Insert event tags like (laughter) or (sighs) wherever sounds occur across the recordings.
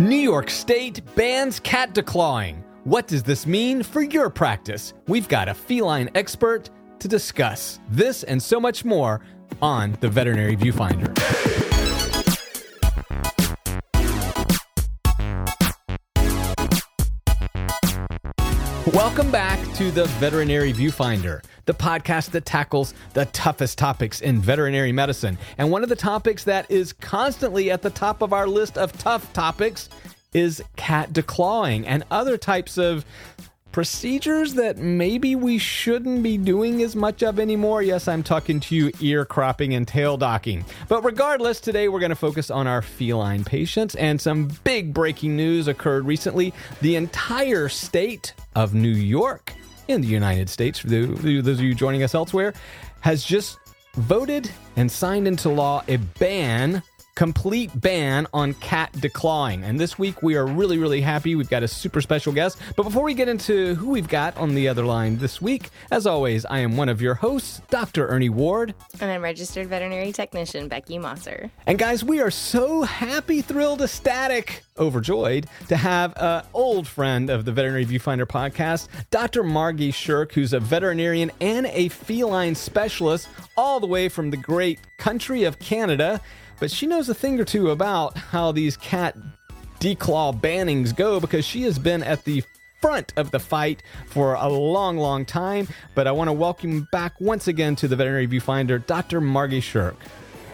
New York State bans cat declawing. What does this mean for your practice? We've got a feline expert to discuss this and so much more on the Veterinary Viewfinder. Welcome back to the Veterinary Viewfinder, the podcast that tackles the toughest topics in veterinary medicine. And one of the topics that is constantly at the top of our list of tough topics is cat declawing and other types of procedures that maybe we shouldn't be doing as much of anymore. Yes, I'm talking to you ear cropping and tail docking. But regardless, today we're going to focus on our feline patients and some big breaking news occurred recently. The entire state of New York in the United States, for those of you joining us elsewhere, has just voted and signed into law a ban complete ban on cat declawing. And this week we are really, really happy. We've got a super special guest. But before we get into who we've got on the other line this week, as always, I am one of your hosts, Dr. Ernie Ward. And I'm registered veterinary technician Becky Mosser. And guys, we are so happy, thrilled, ecstatic, overjoyed to have an old friend of the Veterinary Viewfinder podcast, Dr. Margie Scherk, who's a veterinarian and a feline specialist all the way from the great country of Canada but she knows a thing or two about how these cat declaw bannings go because she has been at the front of the fight for a long, long time. But I want to welcome back once again to the Veterinary Viewfinder, Dr. Margie Scherk.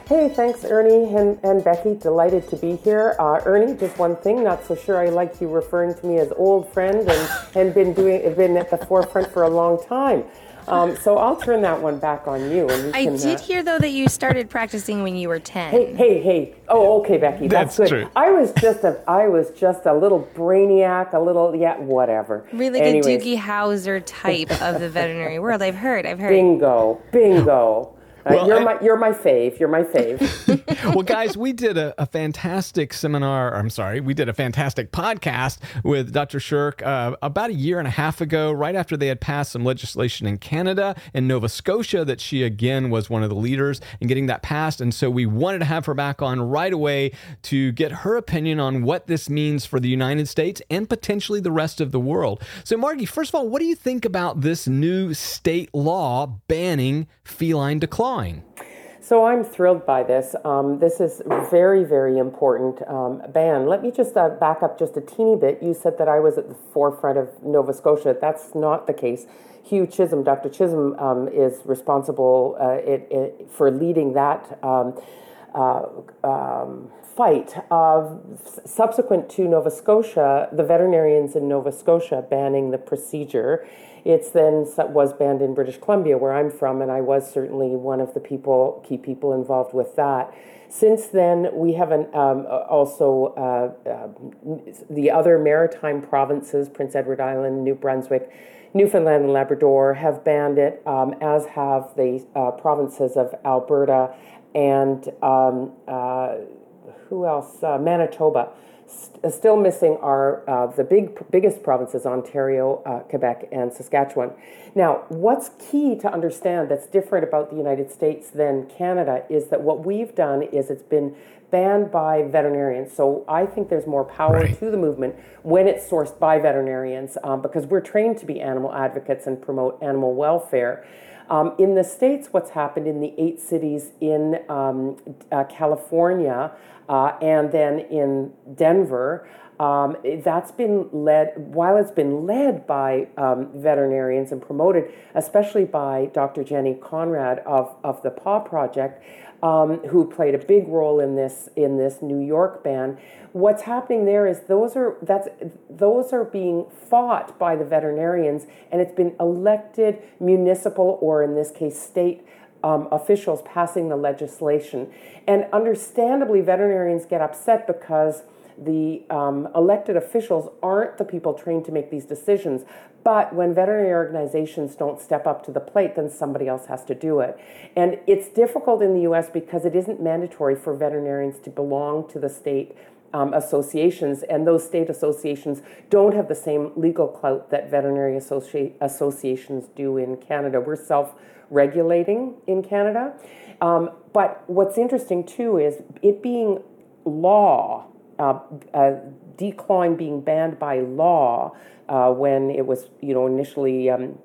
Hey, thanks, Ernie and, and Becky. Delighted to be here. Uh, Ernie, just one thing, not so sure I like you referring to me as old friend and, and been doing been at the forefront for a long time. Um, so I'll turn that one back on you. you I can, did uh, hear though that you started practicing when you were ten. Hey, hey, hey! Oh, okay, Becky, that's, that's good. True. I was just a, I was just a little brainiac, a little, yeah, whatever. Really good Doogie Howser type of the veterinary world. I've heard. I've heard. Bingo, bingo. Uh, well, you're I, my you're my fave. You're my fave. (laughs) well, guys, we did a, a, fantastic seminar. I'm sorry, we did a fantastic podcast with Dr. Scherk uh, about a year and a half ago, right after they had passed some legislation in Canada and Nova Scotia that she again was one of the leaders in getting that passed. And so we wanted to have her back on right away to get her opinion on what this means for the United States and potentially the rest of the world. So, Margie, first of all, what do you think about this new state law banning feline So I'm thrilled by this. Um, this is very, very important um, ban. Let me just uh, back up just a teeny bit. You said that I was at the forefront of Nova Scotia. That's not the case. Hugh Chisholm, Dr. Chisholm, um, is responsible uh, it, it, for leading that um, uh, um, fight. subsequent to Nova Scotia, the veterinarians in Nova Scotia banning the procedure it's then was banned in British Columbia, where I'm from, and I was certainly one of the people, key people involved with that. Since then, we have an, um, also uh, uh, the other maritime provinces, Prince Edward Island, New Brunswick, Newfoundland, and Labrador, have banned it, um, as have the uh, provinces of Alberta and um, uh, who else? Uh, Manitoba. St- still missing are uh, the big biggest provinces Ontario, uh, Quebec, and Saskatchewan. Now, what's key to understand that's different about the United States than Canada is that what we've done is it's been banned by veterinarians. So I think there's more power right. to the movement when it's sourced by veterinarians um, because we're trained to be animal advocates and promote animal welfare. Um, in the States, what's happened in the eight cities in um, uh, California uh, and then in Denver, um, that's been led, while it's been led by um, veterinarians and promoted, especially by Dr. Jenny Conrad of, of the Paw Project, um, who played a big role in this in this New York ban. What's happening there is those are that's those are being fought by the veterinarians, and it's been elected municipal or in this case state um, officials passing the legislation. And understandably, veterinarians get upset because the um, elected officials aren't the people trained to make these decisions. But when veterinary organizations don't step up to the plate, then somebody else has to do it. And it's difficult in the US because it isn't mandatory for veterinarians to belong to the state um, associations, and those state associations don't have the same legal clout that veterinary associ- associations do in Canada. We're self regulating in Canada. Um, but what's interesting too is it being law uh, uh, declawing being banned by law uh, when it was, you know, initially um,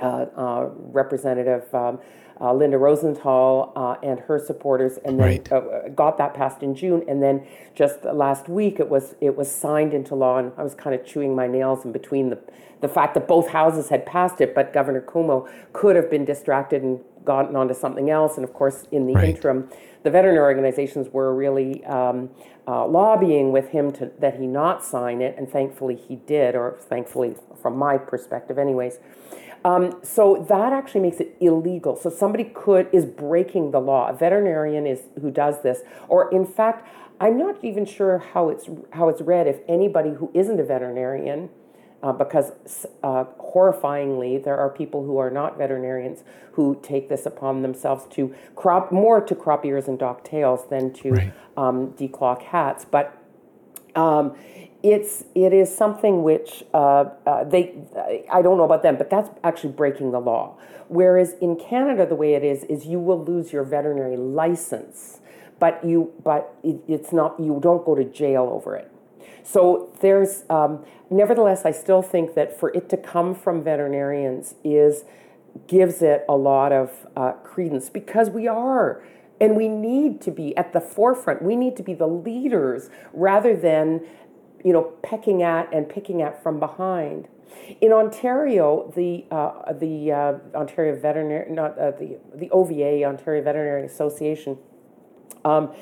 uh, uh, Representative um, uh, Linda Rosenthal uh, and her supporters, and then Right. uh, got that passed in June. And then just last week, it was it was signed into law, and I was kind of chewing my nails in between the the fact that both houses had passed it, but Governor Cuomo could have been distracted and gotten onto something else. And of course, in the Right. interim, the veterinary organizations were really um, uh, lobbying with him to that he not sign it, and thankfully he did, or thankfully from my perspective, anyways. Um, so that actually makes it illegal. So somebody could is breaking the law. A veterinarian is who does this, or in fact, I'm not even sure how it's how it's read. If anybody who isn't a veterinarian, uh, because uh, horrifyingly, there are people who are not veterinarians who take this upon themselves to crop more to crop ears and dock tails than to Right. um, declaw cats, but. Um, it's it is something which uh, uh, they I don't know about them, but that's actually breaking the law. Whereas in Canada, the way it is is you will lose your veterinary license, but you but it, it's not you don't go to jail over it. So there's um, nevertheless, I still think that for it to come from veterinarians is gives it a lot of uh, credence because we are and we need to be at the forefront. We need to be the leaders rather than you know pecking at and picking at from behind. In Ontario, the uh, the uh, Ontario Veterinary not uh, the the OVA Ontario Veterinary Association um,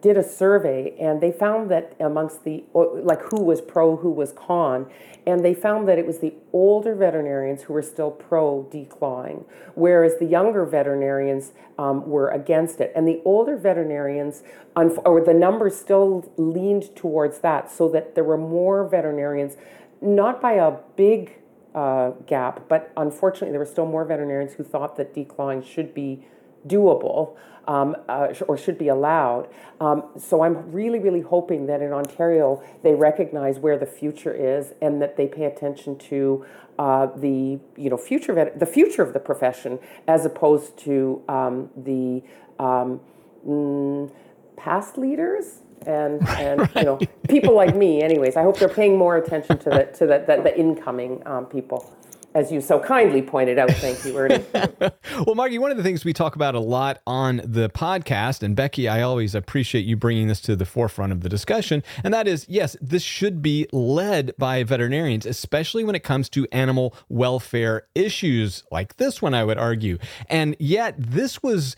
did a survey and they found that amongst the like who was pro who was con and they found that it was the older veterinarians who were still pro declawing whereas the younger veterinarians um, were against it. And the older veterinarians or the numbers still leaned towards that so that there were more veterinarians not by a big uh, gap but unfortunately there were still more veterinarians who thought that declawing should be doable um, uh, or should be allowed. Um, so I'm really, really hoping that in Ontario they recognize where the future is and that they pay attention to uh, the you know future vet- the future of the profession as opposed to um, the um, mm, past leaders. And, (laughs) and you know people like me anyways i hope they're paying more attention to the to the, the, the incoming um, people as you so kindly pointed out thank you Ernie. (laughs) Well, Margie, one of the things we talk about a lot on the podcast, and Becky, I always appreciate you bringing this to the forefront of the discussion, and that is yes, this should be led by veterinarians, especially when it comes to animal welfare issues like this one, I would argue. And yet, this was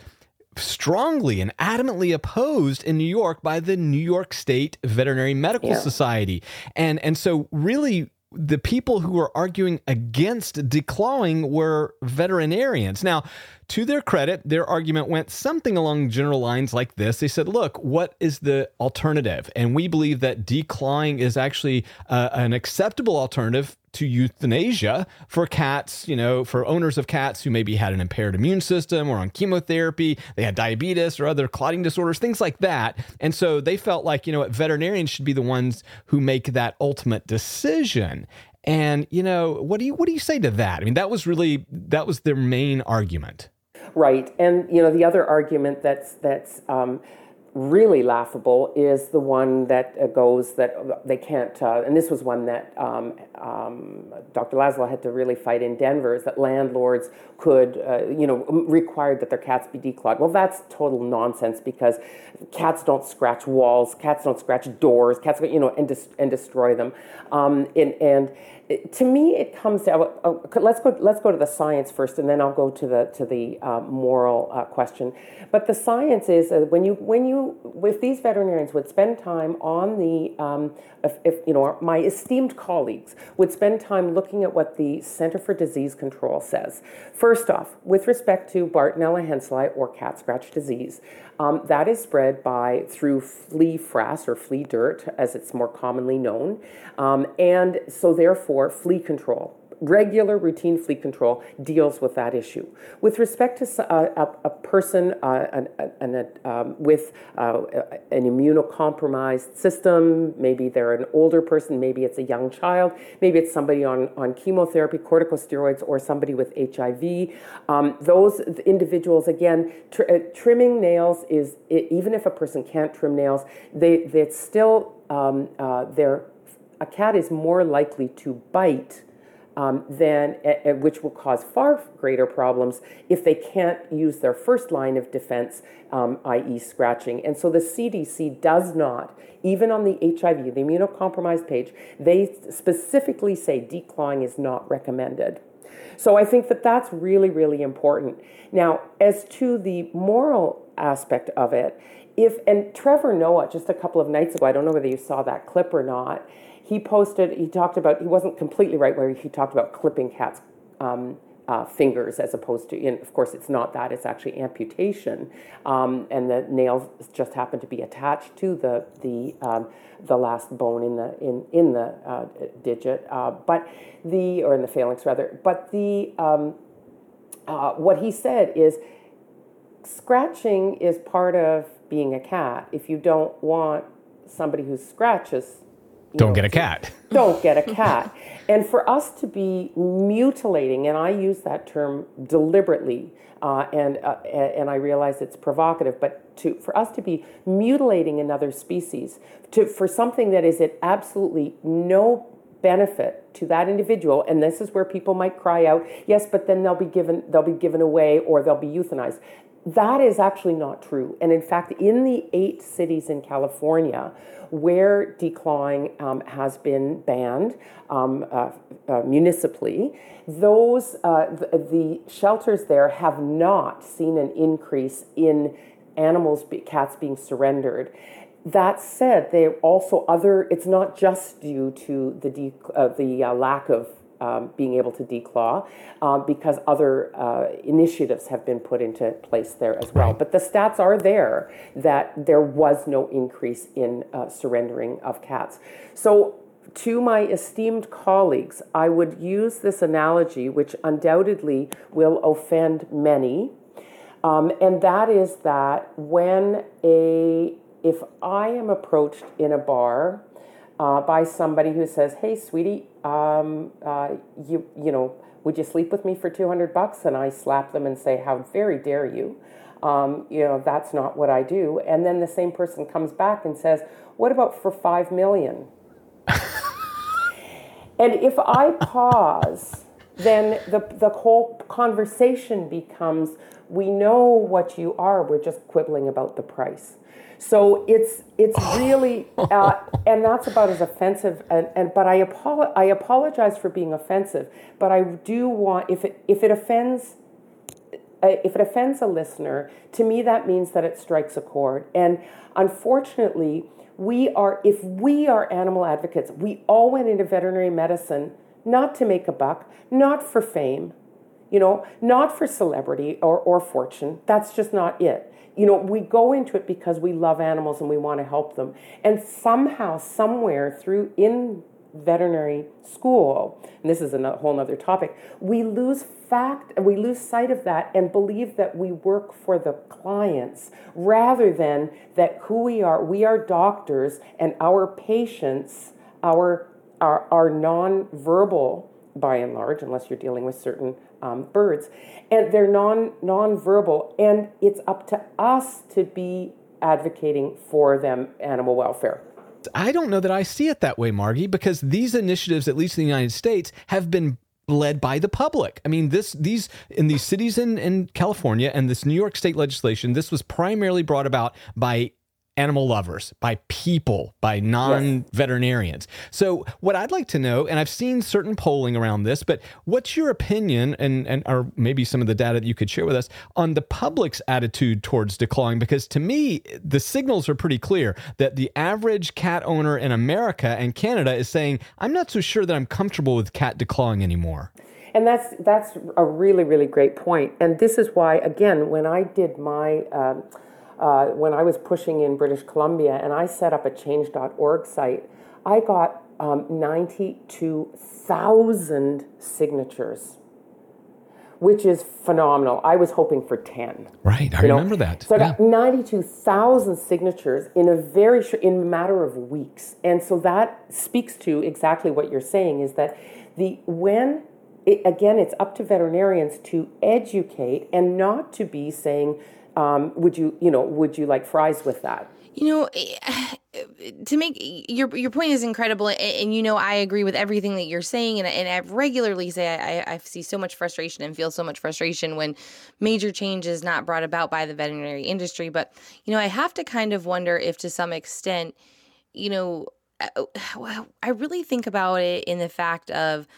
strongly and adamantly opposed in New York by the New York State Veterinary Medical Yeah. Society. And and so really the people who were arguing against declawing were veterinarians. Now, to their credit, their argument went something along general lines like this. They said, look, what is the alternative? And we believe that declawing is actually uh, an acceptable alternative to euthanasia for cats, you know, for owners of cats who maybe had an impaired immune system or on chemotherapy, they had diabetes or other clotting disorders, things like that. And so they felt like, you know, veterinarians should be the ones who make that ultimate decision. And, you know, what do you what do you say to that? I mean, that was really that was their main argument. Right, and you know the other argument that's that's um, really laughable is the one that uh, goes that they can't. Uh, and this was one that um, um, Dr. Lavizzo had to really fight in Denver. Is that landlords could uh, you know required that their cats be declawed? Well, that's total nonsense because cats don't scratch walls, cats don't scratch doors, cats you know and dis- and destroy them. Um, and and to me, it comes down. Uh, let's go. Let's go to the science first, and then I'll go to the to the uh, moral uh, question. But the science is uh, when you when you if these veterinarians would spend time on the um, if, if you know my esteemed colleagues would spend time looking at what the Center for Disease Control says. First off, with respect to Bartonella henselae or cat scratch disease, um, that is spread by through flea frass or flea dirt, as it's more commonly known, um, and so therefore flea control regular routine flea control deals with that issue. With respect to uh, a, a, person uh, an, an, um, with uh, an immunocompromised system, maybe they're an older person, maybe it's a young child, maybe it's somebody on, on chemotherapy, corticosteroids, or somebody with HIV. Um, those individuals, again, tr- uh, trimming nails is, even if a person can't trim nails, they, it's still, um, uh, a cat is more likely to bite um, then uh, which will cause far greater problems if they can't use their first line of defense, um, i.e., scratching. And so the CDC does not, even on the HIV, the immunocompromised page, they specifically say declawing is not recommended. So I think that that's really, really important. Now, as to the moral aspect of it, if and Trevor Noah just a couple of nights ago, I don't know whether you saw that clip or not he posted, he talked about, he wasn't completely right where he talked about clipping cats' um, uh, fingers as opposed to, and of course, it's not that, it's actually amputation. Um, and the nails just happen to be attached to the, the, um, the last bone in the, in, in the uh, digit, uh, but the, or in the phalanx rather. But the, um, uh, what he said is scratching is part of being a cat. If you don't want somebody who scratches don't know, get a cat. (laughs) Don't get a cat. and for us to be mutilating, and I use that term deliberately, uh, and uh, and I realize it's provocative, but to for us to be mutilating another species, to for something that is at absolutely no benefit to that individual and this is where people might cry out yes but then they'll be given they'll be given away or they'll be euthanized that is actually not true and in fact in the eight cities in california where declawing um, has been banned um, uh, uh, municipally, those uh, the, the, shelters there have not seen an increase in animals, cats being surrendered. That said, they also other. It's not just due to the uh, the uh, lack of um, being able to declaw um, because other uh, initiatives have been put into place there as well. But the stats are there that there was no increase in uh, surrendering of cats. So, to my esteemed colleagues, I would use this analogy, which undoubtedly will offend many, um, and that is that when a if I am approached in a bar uh, by somebody who says, "Hey, sweetie, um, uh, you you know, would you sleep with me for two hundred bucks?" And I slap them and say, "How very dare you!" Um, you know, that's not what I do. And then the same person comes back and says, "What about for five million? (laughs) and if I pause, then the the whole conversation becomes, "We know what you are. We're just quibbling about the price." So it's it's really, uh, (laughs) and that's about as offensive. And, and but I apolo- I apologize for being offensive. But I do want if it if it offends. Uh, if it offends a listener, to me that means that it strikes a chord. And unfortunately, we are if we are animal advocates, we all went into veterinary medicine not to make a buck, not for fame, you know, not for celebrity or, or fortune. That's just not it you know, we go into it because we love animals and we want to help them. And somehow, somewhere through in veterinary school, and this is a whole other topic, we lose fact, we lose sight of that and believe that we work for the clients rather than that who we are. We are doctors and our patients, our, our, our non-verbal by and large, unless you're dealing with certain um, birds, and they're non non-verbal, and it's up to us to be advocating for them animal welfare. I don't know that I see it that way, Margie, because these initiatives, at least in the United States, have been led by the public. I mean, this these in these cities in, in California and this New York state legislation, this was primarily brought about by animal lovers, by people, by non veterinarians. So, what I'd like to know, and I've seen certain polling around this, but what's your opinion, and, and or maybe some of the data that you could share with us on the public's attitude towards declawing? Because to me, the signals are pretty clear that the average cat owner in America and Canada is saying, I'm not so sure that I'm comfortable with cat declawing anymore. And that's that's a really really great point. And this is why again, when I did my um, uh, when I was pushing in British Columbia and I set up a change.org site, I got um, 92,000 signatures which is phenomenal. I was hoping for 10. Right, I remember know? that. So I got 92,000 signatures in a very short, in a matter of weeks. And so that speaks to exactly what you're saying is that the when it, again it's up to veterinarians to educate and not to be saying um, would you you know would you like fries with that you know, eh, (sighs) to make your your point is incredible, and, and, you know I agree with everything that you're saying, and, and I regularly say I, I see so much frustration and feel so much frustration when major change is not brought about by the veterinary industry. But you know, I have to kind of wonder if, to some extent, you know, (sighs) I really think about it in the fact of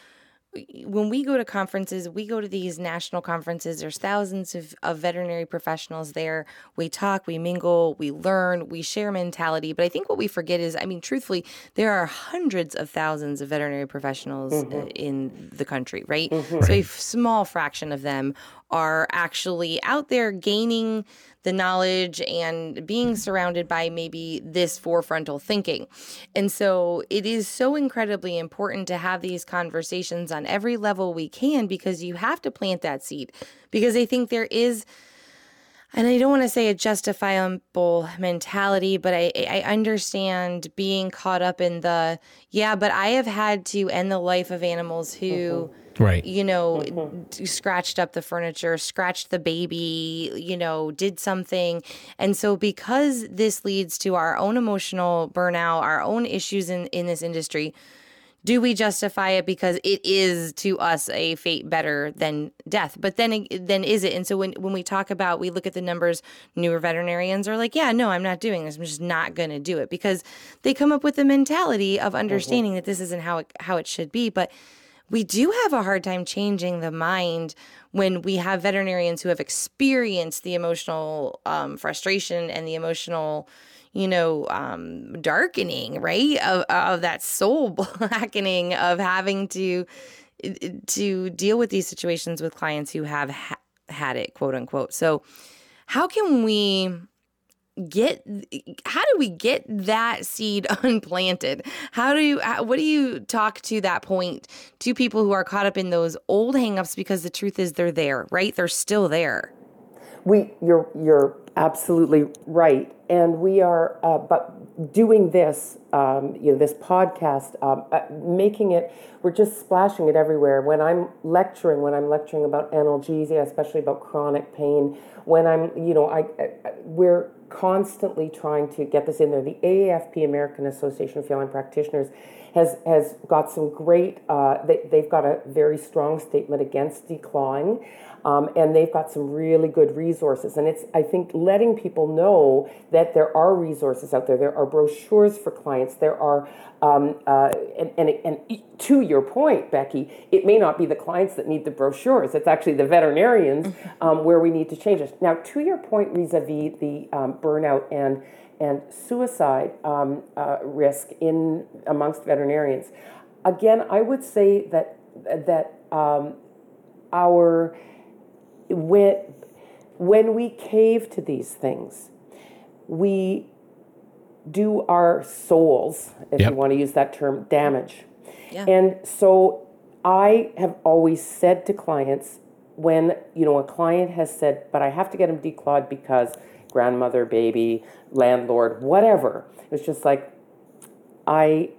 when we go to conferences, we go to these national conferences, there's thousands of, of veterinary professionals there. We talk, we mingle, we learn, we share mentality. But I think what we forget is, I mean, truthfully, there are hundreds of thousands of veterinary professionals mm-hmm. in the country, right? Mm-hmm. So a small fraction of them are actually out there gaining the knowledge and being surrounded by maybe this forefrontal thinking. And so it is so incredibly important to have these conversations on every level we can because you have to plant that seed. Because I think there is and I don't want to say a justifiable mentality, but I, I understand being caught up in the, yeah, but I have had to end the life of animals who. Mm-hmm right you know mm-hmm. scratched up the furniture scratched the baby you know did something and so because this leads to our own emotional burnout our own issues in in this industry do we justify it because it is to us a fate better than death but then then is it and so when when we talk about we look at the numbers newer veterinarians are like yeah no i'm not doing this i'm just not going to do it because they come up with the mentality of mm-hmm. understanding mm-hmm. that this isn't how it how it should be but we do have a hard time changing the mind when we have veterinarians who have experienced the emotional um, frustration and the emotional you know um, darkening right of, of that soul (laughs) blackening of having to to deal with these situations with clients who have ha- had it quote unquote. So how can we get how do we get that seed (laughs) unplanted? How do you what do you talk to that point to people who are caught up in those old hangups because the truth is they're there right? They're still there. We you're you're absolutely right. And we are uh, but doing this um, you know this podcast um, uh, making it we're just splashing it everywhere. When i'm lecturing when i'm lecturing about analgesia especially about chronic pain when i'm you know i, I we're constantly trying to get this in there. The AAFP, American Association of Feline Practitioners, has has got some great. Uh, they, they've got a very strong statement against declawing. Um, and they've got some really good resources. And it's, I think, letting people know that there are resources out there. There are brochures for clients. There are, um, uh, and, and, and to your point, Becky, it may not be the clients that need the brochures. It's actually the veterinarians mm-hmm. um, where we need to change it. Now, to your point vis-a-vis the um, burnout and and suicide um, uh, risk in amongst veterinarians, again, I would say that that um, our when, when we cave to these things, we do our souls, if yep. you want to use that term, damage. Yeah. And so I have always said to clients when, you know, a client has said, but I have to get him declawed because grandmother, baby, landlord, whatever. It's just like, I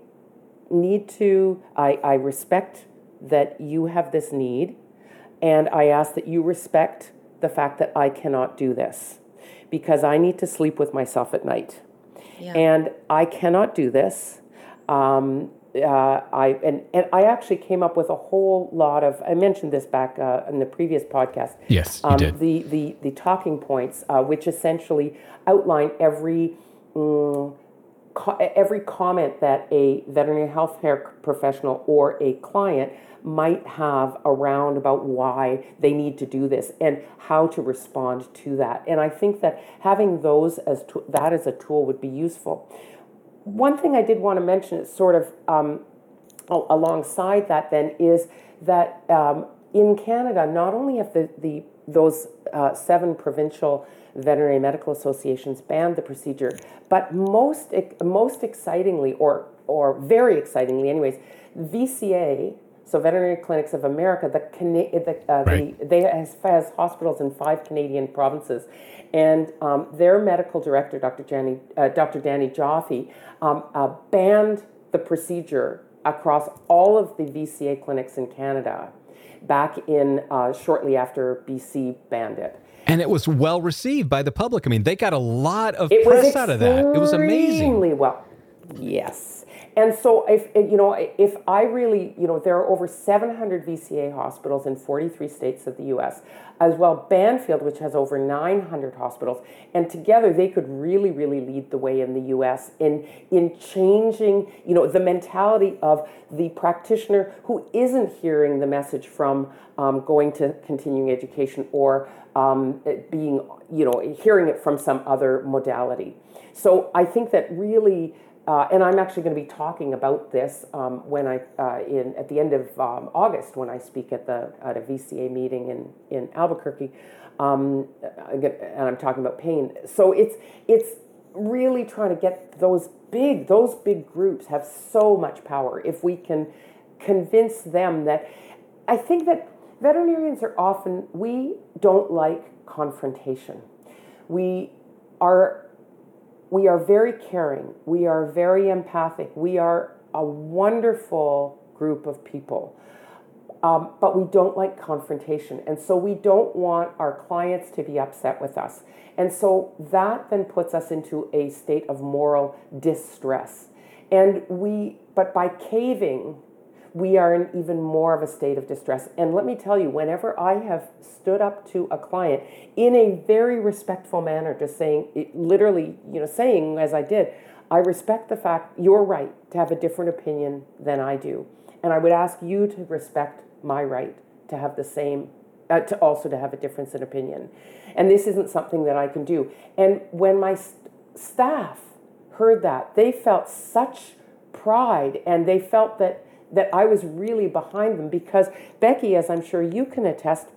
need to, I, I respect that you have this need. And I ask that you respect the fact that I cannot do this because I need to sleep with myself at night. Yeah. And I cannot do this. Um, uh, I and, and I actually came up with a whole lot of. I mentioned this back uh, in the previous podcast. Yes, um, did. The the the talking points, uh, which essentially outline every. Um, co- every comment that a veterinary healthcare professional or a client might have around about why they need to do this and how to respond to that. And I think that having those as to, that as a tool would be useful. One thing I did want to mention is sort of um, alongside that then is that um, in Canada, not only have the, the those uh, seven provincial Veterinary Medical Associations banned the procedure. But most, most excitingly, or, or very excitingly, anyways, VCA, so Veterinary Clinics of America, the, the, uh, right. the they has, has, hospitals in five Canadian provinces, and um, their medical director, Dr. Danny, uh, Dr. Danny Joffe, um, uh, banned the procedure across all of the VCA clinics in Canada back in uh, shortly after BC banned it. And it was well received by the public. I mean, they got a lot of it press out of that. It was amazing. Extremely well. Yes. And so, if you know, if I really, you know, there are over 700 VCA hospitals in 43 states of the U.S., as well Banfield, which has over 900 hospitals, and together they could really, really lead the way in the U.S. in in changing, you know, the mentality of the practitioner who isn't hearing the message from um, going to continuing education or um, being, you know, hearing it from some other modality. So I think that really uh, and I'm actually going to be talking about this um, when I uh, in at the end of um, August when I speak at the at a VCA meeting in in Albuquerque, um, and I'm talking about pain. So it's it's really trying to get those big those big groups have so much power if we can convince them that I think that veterinarians are often we don't like confrontation. We are we are very caring, we are very empathic, we are a wonderful group of people. Um, but we don't like confrontation. And so we don't want our clients to be upset with us. And so that then puts us into a state of moral distress. And we, but by caving we are in even more of a state of distress. And let me tell you, whenever I have stood up to a client in a very respectful manner, just saying, literally, you know, saying as I did, I respect the fact you're right to have a different opinion than I do. And I would ask you to respect my right to have the same, uh, to also to have a difference in opinion. And this isn't something that I can do. And when my st- staff heard that, they felt such pride and they felt that that I was really behind them because Becky, as I'm sure you can attest,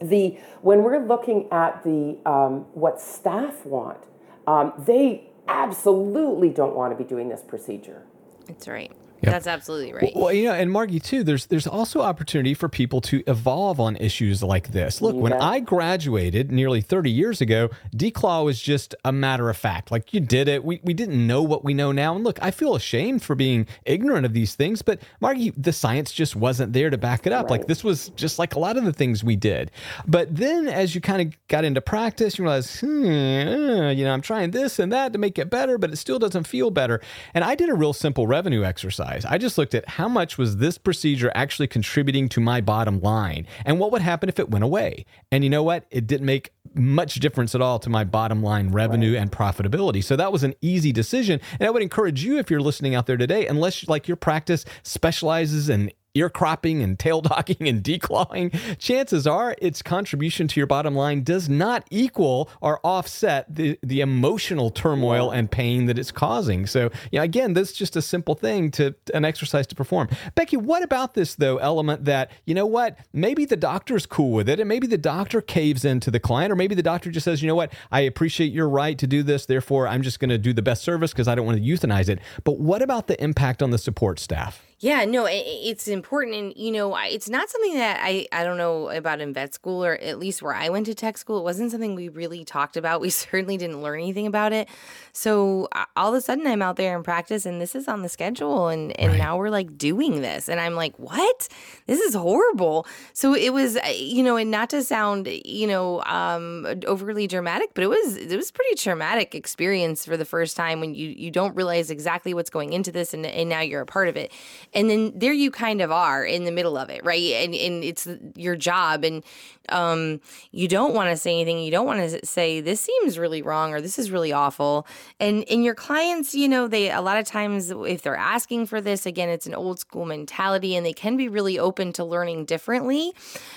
the when we're looking at the um, what staff want, um, they absolutely don't want to be doing this procedure. That's right. Yep. That's absolutely right. Well, you know, and Margie too. There's there's also opportunity for people to evolve on issues like this. Look, when I graduated nearly 30 years ago, declaw was just a matter of fact. Like you did it. We we didn't know what we know now. And look, I feel ashamed for being ignorant of these things. But Margie, the science just wasn't there to back it up. Right. Like this was just like a lot of the things we did. But then as you kind of got into practice, you realize, hmm, uh, you know, I'm trying this and that to make it better, but it still doesn't feel better. And I did a real simple revenue exercise I just looked at how much was this procedure actually contributing to my bottom line and what would happen if it went away. And you know what? It didn't make much difference at all to my bottom line revenue right. and profitability. So that was an easy decision. And I would encourage you if you're listening out there today, unless like your practice specializes in ear cropping and tail docking and declawing, chances are its contribution to your bottom line does not equal or offset the, the emotional turmoil and pain that it's causing. So, yeah, again, this is just a simple thing to an exercise to perform. Becky, what about this though element that, you know what, maybe the doctor's cool with it and maybe the doctor caves into the client or maybe the doctor just says, you know what, I appreciate your right to do this, therefore I'm just going to do the best service because I don't want to euthanize it. But what about the impact on the support staff? Yeah, no, it, it's important, and you know, it's not something that I I don't know about in vet school, or at least where I went to tech school. It wasn't something we really talked about. We (laughs) certainly didn't learn anything about it. So all of a sudden, I'm out there in practice, and this is on the schedule, and and right. now we're like doing this, and I'm like, what? This is horrible. So it was, you know, and not to sound, you know, um, overly dramatic, but it was it was pretty traumatic experience for the first time when you you don't realize exactly what's going into this, and and now you're a part of it and then there you kind of are in the middle of it right? And and it's your job. And um, you don't want to say anything. You don't want to say this seems really wrong or this is really awful. And and your clients you know they a lot of times if they're asking for this again it's an old school mentality and they can be really open to learning differently.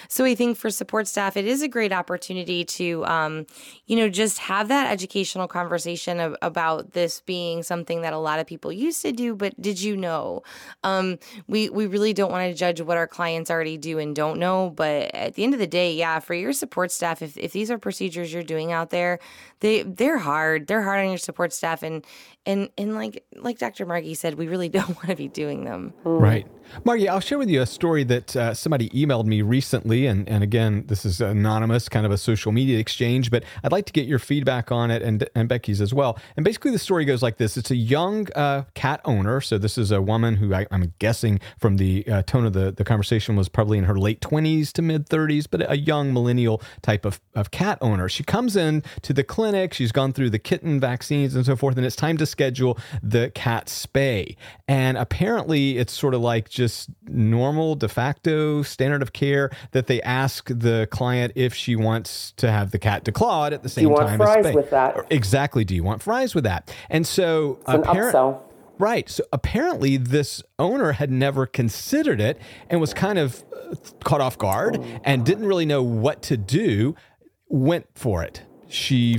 So i think for support staff it is a great opportunity to um, you know just have that educational conversation of, about this being something that a lot of people used to do but did you know? Um, Um, we we really don't want to judge what our clients already do and don't know, but at the end of the day, yeah, for your support staff, if if these are procedures you're doing out there, they they're hard. They're hard on your support staff, and and and like like Dr. Margie said, we really (laughs) don't want to be doing them. Right. Margie, I'll share with you a story that uh, somebody emailed me recently. And, and again, this is anonymous, kind of a social media exchange, but I'd like to get your feedback on it and, and Becky's as well. And basically, the story goes like this it's a young uh, cat owner. So, this is a woman who I, am guessing from the uh, tone of the, the conversation was probably in her late 20s to mid 30s, but a young millennial type of, of cat owner. She comes in to the clinic, she's gone through the kitten vaccines and so forth, and it's time to schedule the cat spay. And apparently, it's sort of like just normal, de facto, standard of care that they ask the client if she wants to have the cat declawed at the same time. Do you want fries with that? Exactly. Do you want fries with that? And so, it's an upsell. Right. So apparently, this owner had never considered it and was kind of uh, caught off guard and didn't really know what to do. Went for it. She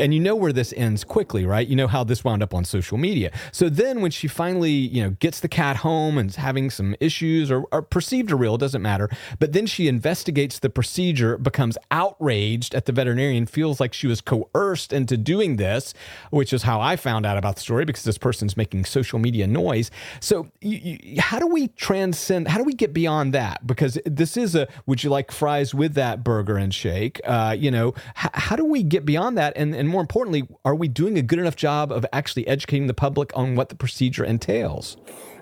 and you know where this ends quickly, right? You know how this wound up on social media. So then when she finally, you know, gets the cat home and having some issues or, or perceived or real, doesn't matter. But then she investigates the procedure, becomes outraged at the veterinarian, feels like she was coerced into doing this, which is how I found out about the story because this person's making social media noise. So you, you, how do we transcend, how do we get beyond that? Because this is a, would you like fries with that burger and shake? Uh, you know, h- how do we get beyond that? And, and more importantly, are we doing a good enough job of actually educating the public on what the procedure entails?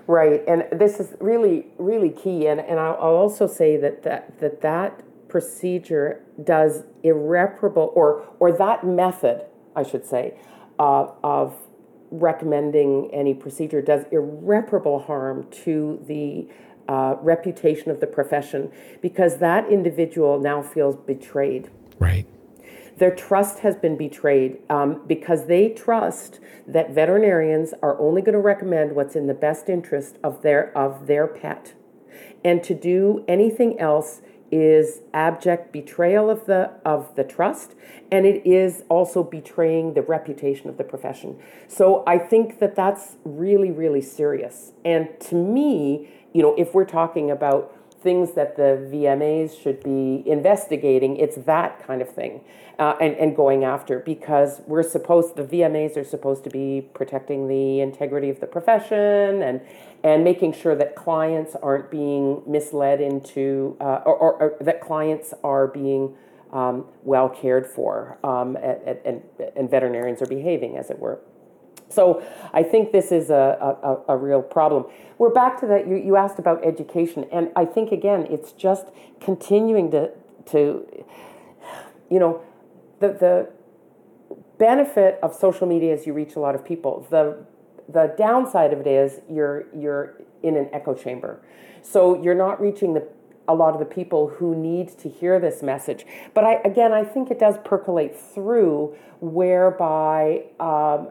Right, and this is really, really key. And, and I'll, I'll also say that that, that that procedure does irreparable, or, or that method, I should say, uh, of recommending any procedure does irreparable harm to the uh, reputation of the profession because that individual now feels betrayed. Right. Their trust has been betrayed um, because they trust that veterinarians are only going to recommend what's in the best interest of their of their pet, and to do anything else is abject betrayal of the of the trust and it is also betraying the reputation of the profession. So i think that that's really really serious. And to me you know if we're talking about things that the VMAs should be investigating. It's that kind of thing uh, and, and going after because we're supposed, the VMAs are supposed to be protecting the integrity of the profession and, and making sure that clients aren't being misled into, uh, or, or, or, that clients are being um, well cared for um, and, and, and veterinarians are behaving, as it were. So I think this is a, a, a, real problem. We're back to that. You, you asked about education, and I think again, it's just continuing to, to you know, the, the benefit of social media is you reach a lot of people. The, the downside of it is you're, you're in an echo chamber. So you're not reaching the a lot of the people who need to hear this message. But I, again, I think it does percolate through whereby um,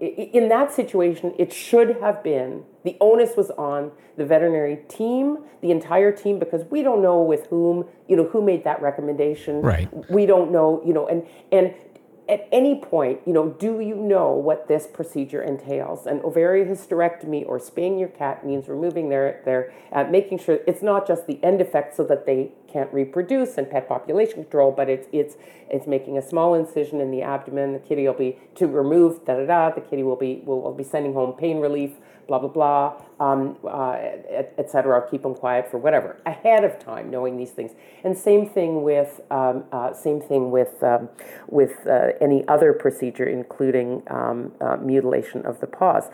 in that situation, it should have been the onus was on the veterinary team, the entire team, because we don't know with whom, you know, who made that recommendation. Right. We don't know, you know, and and at any point, you know, do you know what this procedure entails? An ovarian hysterectomy or spaying your cat means removing their their uh, making sure it's not just the end effect so that they can't reproduce and pet population control, but it's it's it's making a small incision in the abdomen. The kitty will be to remove da da da. The kitty will be will, will be sending home pain relief blah blah blah, um, uh, etc. Et keep them quiet for whatever ahead of time, knowing these things. And same thing with um, uh, same thing with um, with uh, any other procedure, including um, uh, mutilation of the paws.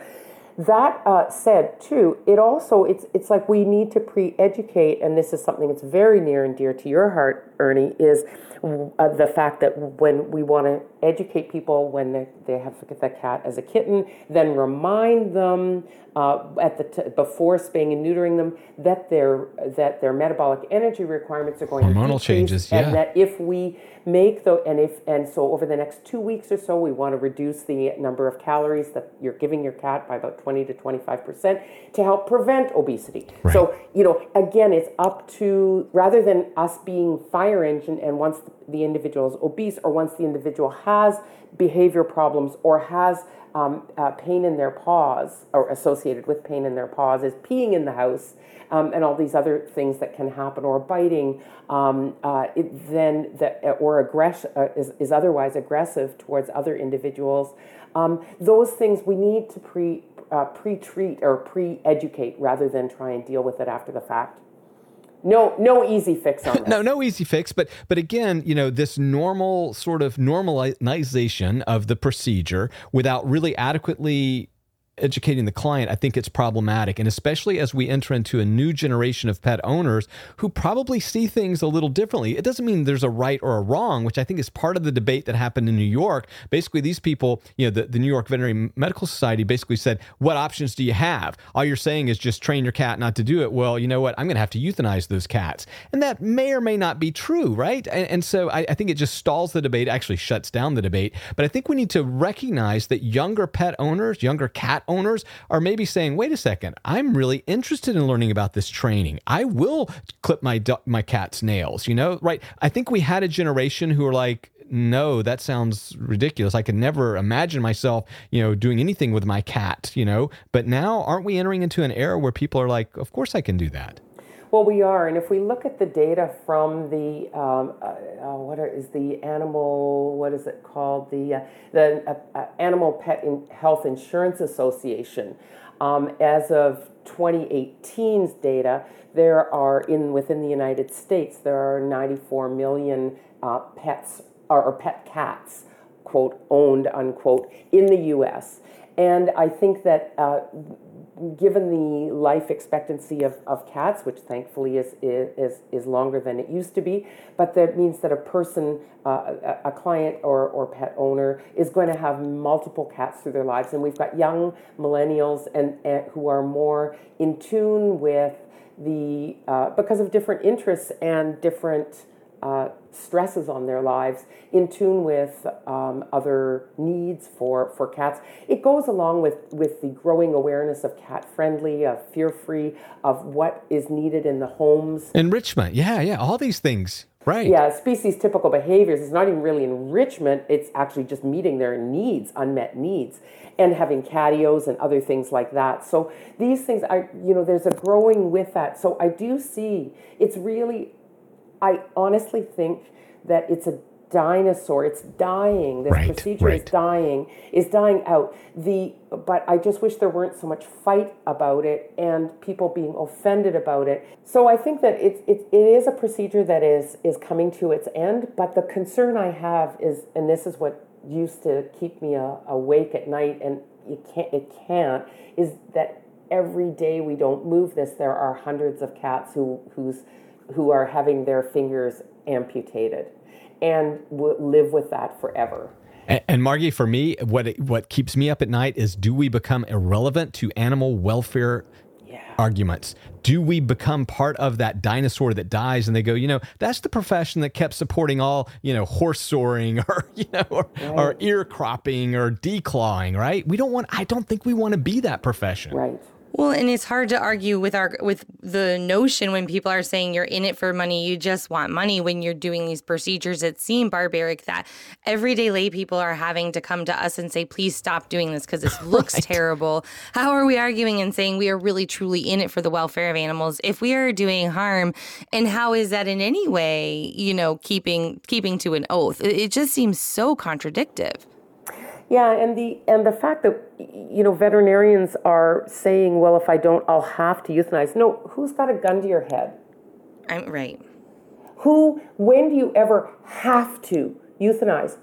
That uh, said, too, it also it's it's like we need to pre-educate, and this is something that's very near and dear to your heart, Ernie. Is uh, the fact that when we want to educate people when they, they have the cat as a kitten, then remind them uh, at the t- before spaying and neutering them that their that their metabolic energy requirements are going hormonal to changes, and yeah. that if we make the and if and so over the next two weeks or so, we want to reduce the number of calories that you're giving your cat by about twenty to twenty five percent to help prevent obesity. Right. So you know, again, it's up to rather than us being final higher end and, once the individual is obese or once the individual has behavior problems or has um, uh, pain in their paws or associated with pain in their paws is peeing in the house um, and all these other things that can happen or biting um, uh, it, then that or aggress- uh, is, is otherwise aggressive towards other individuals um, those things we need to pre uh, pre-treat or pre-educate rather than try and deal with it after the fact no no easy fix on (laughs) this. no no easy fix but but again you know this normal sort of normalization of the procedure without really adequately educating the client, I think it's problematic. And especially as we enter into a new generation of pet owners who probably see things a little differently. It doesn't mean there's a right or a wrong, which I think is part of the debate that happened in New York. Basically, these people, you know, the, the New York Veterinary Medical Society basically said, What options do you have? All you're saying is just train your cat not to do it. Well, you know what? I'm going to have to euthanize those cats. And that may or may not be true, right? And, and so I, I think it just stalls the debate, actually shuts down the debate. But I think we need to recognize that younger pet owners, younger cat owners are maybe saying, wait a second, I'm really interested in learning about this training. I will clip my my cat's nails, you know, right? I think we had a generation who were like, no, that sounds ridiculous. I could never imagine myself, you know, doing anything with my cat, you know. But now, aren't we entering into an era where people are like, of course I can do that? Well, we are, and if we look at the data from the um, uh, uh, what are, is the animal what is it called the uh, the uh, uh, Animal Pet in Health Insurance Association, um, as of 2018's data, there are in within the United States there are 94 million uh, pets or, or pet cats, quote owned unquote in the U.S. And I think that given the life expectancy of, of cats, which thankfully is, is, is longer than it used to be, but that means that a person, uh, a, client or, or pet owner, is going to have multiple cats through their lives. And we've got young millennials and, and who are more in tune with the, uh, because of different interests and different uh, stresses on their lives in tune with um, other needs for, for cats. It goes along with, with the growing awareness of cat friendly, of fear free, of what is needed in the homes. Enrichment, yeah, yeah, all these things. Right. Yeah, species typical behaviors is not even really enrichment, it's actually just meeting their needs, unmet needs, and having catios and other things like that. So these things I you know, there's a growing with that. So I do see it's really I honestly think that it's a dinosaur. It's dying. This right, procedure right. is dying. Is dying out. The but I just wish there weren't so much fight about it and people being offended about it. So I think that it, it, it is a procedure that is is coming to its end. But the concern I have is, and this is what used to keep me uh, awake at night, and it can't it can't is that every day we don't move this, there are hundreds of cats who whose who are having their fingers amputated and will live with that forever. And, and Margie, for me, what what keeps me up at night is: Do we become irrelevant to animal welfare yeah. arguments? Do we become part of that dinosaur that dies? And they go, you know, that's the profession that kept supporting all, you know, horse soring (laughs) or you know, or, right. or ear cropping or declawing, right? We don't want. I don't think we want to be that profession. Right. Well, and it's hard to argue with our with the notion when people are saying you're in it for money, you just want money when you're doing these procedures that seem barbaric that everyday lay people are having to come to us and say, "Please stop doing this because this (laughs) looks right. terrible." How are we arguing and saying we are really truly in it for the welfare of animals if we are doing harm? And how is that in any way, you know, keeping keeping to an oath? It just seems so contradictory. Yeah, and the and the fact that you know veterinarians are saying, well, if I don't, I'll have to euthanize. No, who's got a gun to your head? I'm right. Who? When do you ever have to euthanize?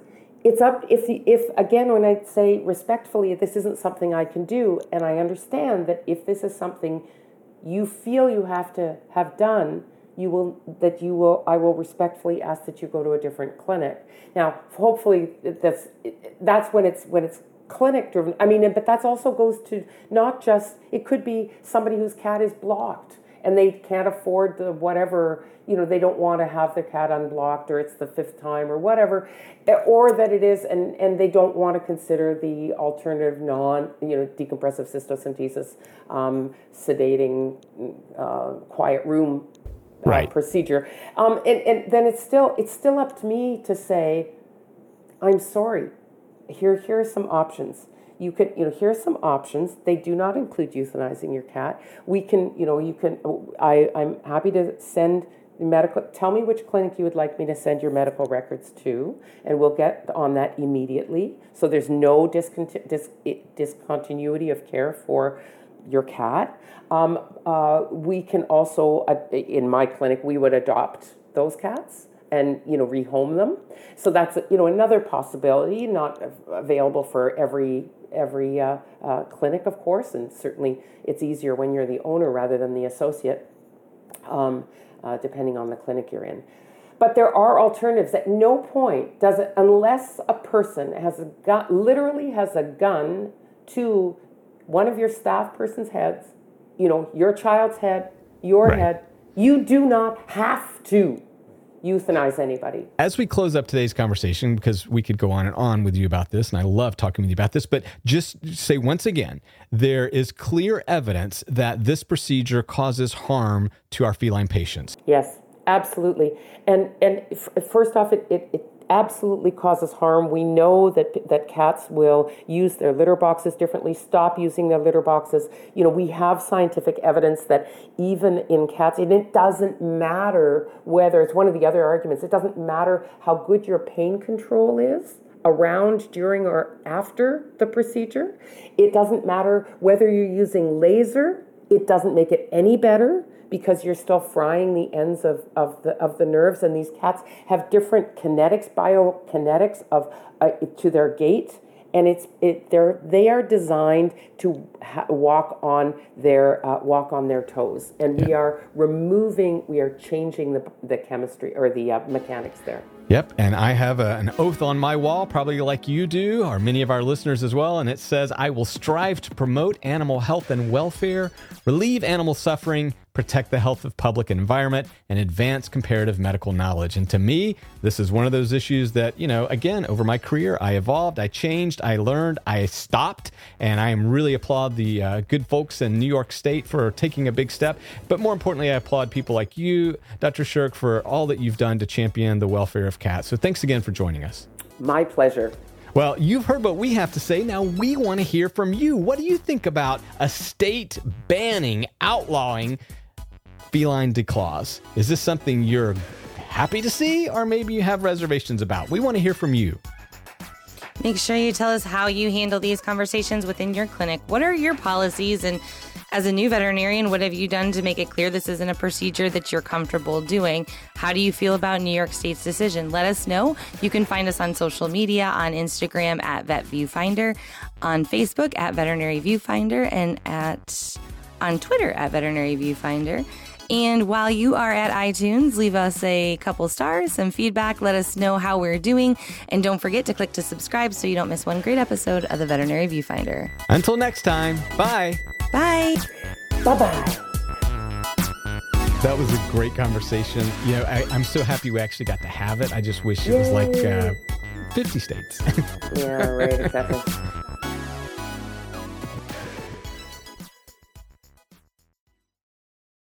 It's up if if again when I say respectfully, this isn't something I can do, and I understand that if this is something you feel you have to have done, you will that you will I will respectfully ask that you go to a different clinic. Now, hopefully that's that's when it's when it's clinic driven. I mean, but that also goes to not just it could be somebody whose cat is blocked and they can't afford the whatever you know they don't want to have their cat unblocked or it's the fifth time or whatever or that it is and and they don't want to consider the alternative non you know decompressive cystocentesis um, sedating uh, quiet room right. procedure. Um, and, and then it's still it's still up to me to say, I'm sorry. Here here are some options. You can you know here are some options. They do not include euthanizing your cat. We can you know you can. I I'm happy to send medical tell me which clinic you would like me to send your medical records to and we'll get on that immediately so there's no disconti- dis- discontinuity of care for your cat um, uh, we can also uh, in my clinic we would adopt those cats and you know rehome them so that's you know another possibility not available for every every uh, uh clinic of course and certainly it's easier when you're the owner rather than the associate um, uh, depending on the clinic you're in. But there are alternatives. At no point does it, unless a person has a gun, literally has a gun to one of your staff person's heads, you know, your child's head, your right. head, you do not have to euthanize anybody. As we close up today's conversation, because we could go on and on with you about this, and I love talking with you about this, but just say once again, there is clear evidence that this procedure causes harm to our feline patients. Yes, absolutely. And and f- first off, it, it, it absolutely causes harm. We know that that cats will use their litter boxes differently, stop using their litter boxes. You know, we have scientific evidence that even in cats, and it doesn't matter whether it's one of the other arguments, it doesn't matter how good your pain control is around, during, or after the procedure. It doesn't matter whether you're using laser, it doesn't make it any better because you're still frying the ends of, of the of the nerves and these cats have different kinetics biokinetics of uh, to their gait and it's it they're they are designed to ha- walk on their uh, walk on their toes. And we are removing we are changing the the chemistry or the uh, mechanics there. Yep, and I have a, an oath on my wall, probably like you do, or many of our listeners as well, and it says, I will strive to promote animal health and welfare, relieve animal suffering, protect the health of public and environment, and advance comparative medical knowledge. And to me, this is one of those issues that, you know, again, over my career, I evolved, I changed, I learned, I stopped, and I am really applaud the uh, good folks in New York State for taking a big step. But more importantly, I applaud people like you, Dr. Scherk, for all that you've done to champion the welfare of cats. So thanks again for joining us. My pleasure. Well, you've heard what we have to say. Now we want to hear from you. What do you think about a state banning, outlawing feline declaws. Is this something you're happy to see, or maybe you have reservations about? We want to hear from you. Make sure you tell us how you handle these conversations within your clinic. What are your policies? And as a new veterinarian, what have you done to make it clear this isn't a procedure that you're comfortable doing? How do you feel about New York State's decision? Let us know. You can find us on social media on Instagram at Vet Viewfinder, on Facebook at Veterinary Viewfinder, and at on Twitter at Veterinary Viewfinder. And while you are at iTunes, leave us a couple stars, some feedback, let us know how we're doing, and don't forget to click to subscribe so you don't miss one great episode of the Veterinary Viewfinder. Until next time, bye. Bye. Bye bye. That was a great conversation. You know, I, am so happy we actually got to have it. I just wish it was like uh, 50 states. (laughs) yeah, right, exactly.